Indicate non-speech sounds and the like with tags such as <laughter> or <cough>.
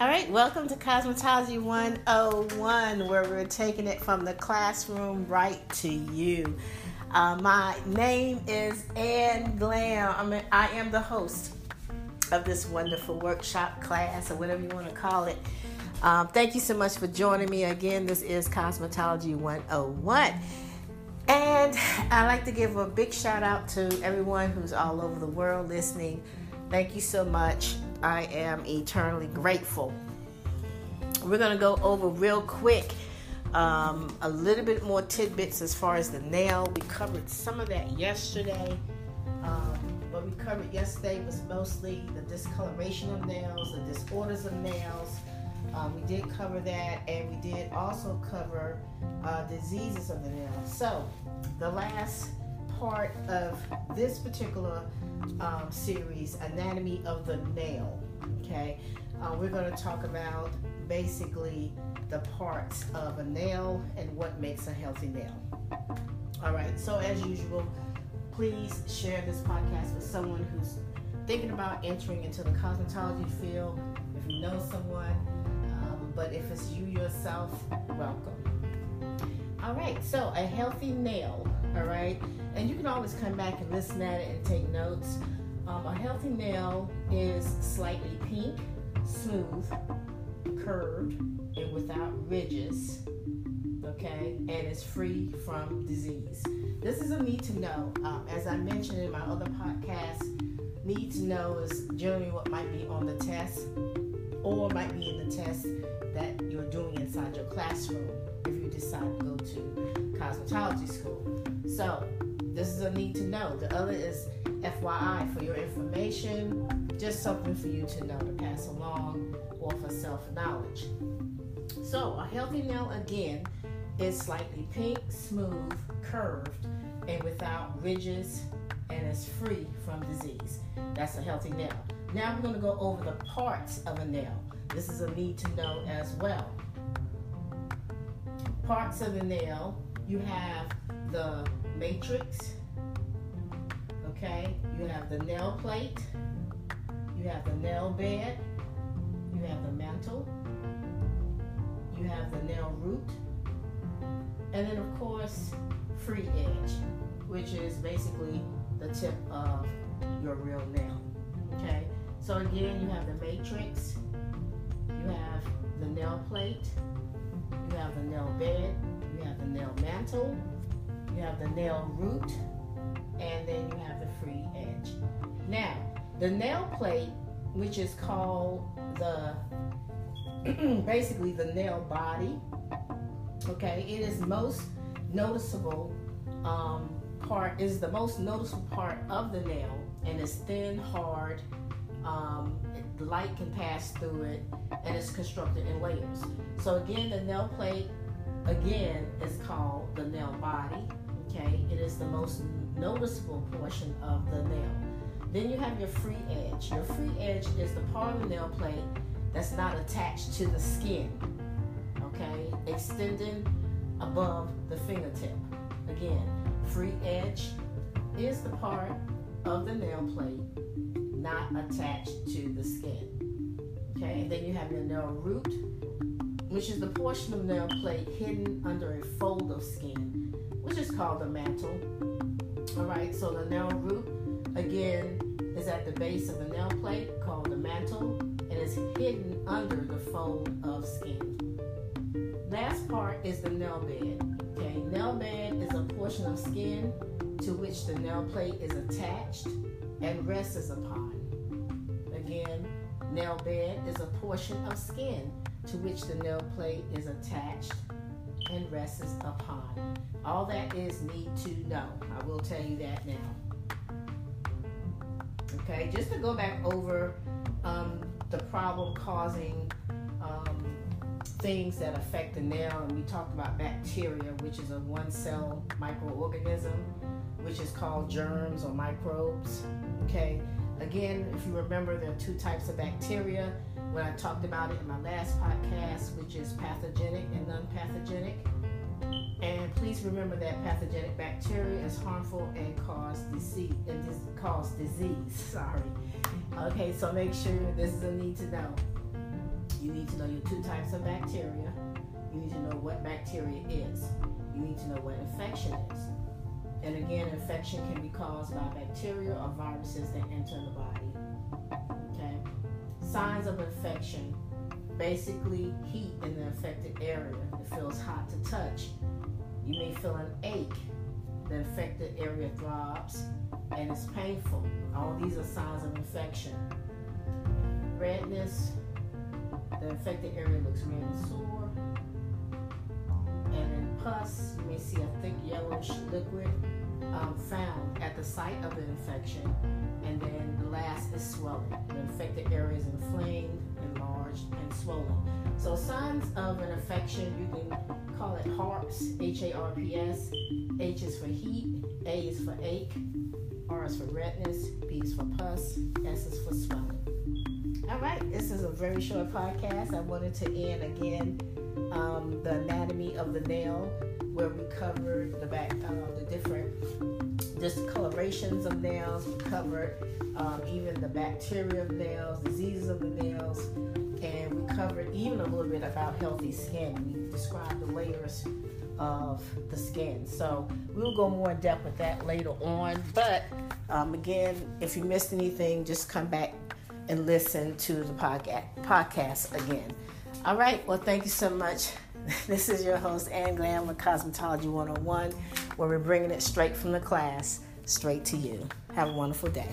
All right, welcome to Cosmetology 101, where we're taking it from the classroom right to you. Uh, my name is Ann Glam. I'm a, I am the host of this wonderful workshop class, or whatever you want to call it. Um, thank you so much for joining me again. This is Cosmetology 101. And I'd like to give a big shout out to everyone who's all over the world listening. Thank you so much. I am eternally grateful. We're going to go over real quick um, a little bit more tidbits as far as the nail. We covered some of that yesterday. Um, what we covered yesterday was mostly the discoloration of nails, the disorders of nails. Um, we did cover that, and we did also cover uh, diseases of the nail. So, the last part of this particular um, series, Anatomy of the Nail. Okay, uh, we're going to talk about basically the parts of a nail and what makes a healthy nail. All right, so as usual, please share this podcast with someone who's thinking about entering into the cosmetology field. If you know someone, um, but if it's you yourself, welcome. All right, so a healthy nail, all right, and you can always come back and listen at it and take notes. Um, a healthy nail is slightly pink, smooth, curved, and without ridges. Okay, and it's free from disease. This is a need to know. Um, as I mentioned in my other podcast, need to know is generally what might be on the test or might be in the test that you're doing inside your classroom if you decide to go to cosmetology school. So, this is a need to know. The other is FYI for your information, just something for you to know to pass along or for self knowledge. So, a healthy nail again is slightly pink, smooth, curved, and without ridges, and is free from disease. That's a healthy nail. Now we're going to go over the parts of a nail. This is a need to know as well. Parts of the nail, you have the matrix, okay? You have the nail plate, you have the nail bed, you have the mantle, you have the nail root, and then of course, free edge, which is basically the tip of your real nail. Okay, so again, you have the matrix, you have the nail plate, you have the nail bed, have the nail mantle, you have the nail root, and then you have the free edge. Now, the nail plate, which is called the <clears throat> basically the nail body, okay, it is most noticeable um, part is the most noticeable part of the nail and it's thin, hard. Um, light can pass through it, and it's constructed in layers. So again, the nail plate again is called the nail body. Okay, it is the most noticeable portion of the nail. Then you have your free edge. Your free edge is the part of the nail plate that's not attached to the skin. Okay, extending above the fingertip. Again, free edge is the part of the nail plate not attached to the skin. Okay, and then you have your nail root, which is the portion of nail plate hidden under a fold of skin, which is called the mantle. All right, so the nail root, again, is at the base of the nail plate called the mantle and is hidden under the fold of skin. Last part is the nail bed. Okay, nail bed is a portion of skin to which the nail plate is attached and rests upon. Again, nail bed is a portion of skin to which the nail plate is attached and rests upon. All that is need to know. I will tell you that now. Okay, just to go back over um, the problem causing um, things that affect the nail, and we talked about bacteria, which is a one cell microorganism, which is called germs or microbes. Okay, again, if you remember, there are two types of bacteria. When I talked about it in my last podcast, which is pathogenic and non pathogenic. And please remember that pathogenic bacteria is harmful and cause disease and dis- cause disease. <laughs> Sorry. Okay, so make sure this is a need to know. you need to know your two types of bacteria. You need to know what bacteria is. You need to know what infection is. And again, infection can be caused by bacteria or viruses that enter the body. Signs of infection basically heat in the affected area. It feels hot to touch. You may feel an ache. The affected area throbs and it's painful. All these are signs of infection. Redness, the infected area looks red and sore. And then pus, you may see a thick yellowish liquid um, found at the site of the infection. Swelling. The infected area is inflamed, enlarged, and swollen. So signs of an infection, you can call it HARPS, H-A-R-P-S. H is for heat, A is for ache, R is for redness, P is for pus, S is for swelling. All right, this is a very short podcast. I wanted to end again um, the anatomy of the nail, where we covered the back, uh, the different discolorations of nails. Covered um, even the bacteria of nails, diseases of the nails, and we covered even a little bit about healthy skin. We described the layers of the skin. So we'll go more in depth with that later on. But um, again, if you missed anything, just come back and listen to the podcast podcast again. All right. Well, thank you so much. <laughs> This is your host, Ann Glam with Cosmetology 101, where we're bringing it straight from the class, straight to you. Have a wonderful day.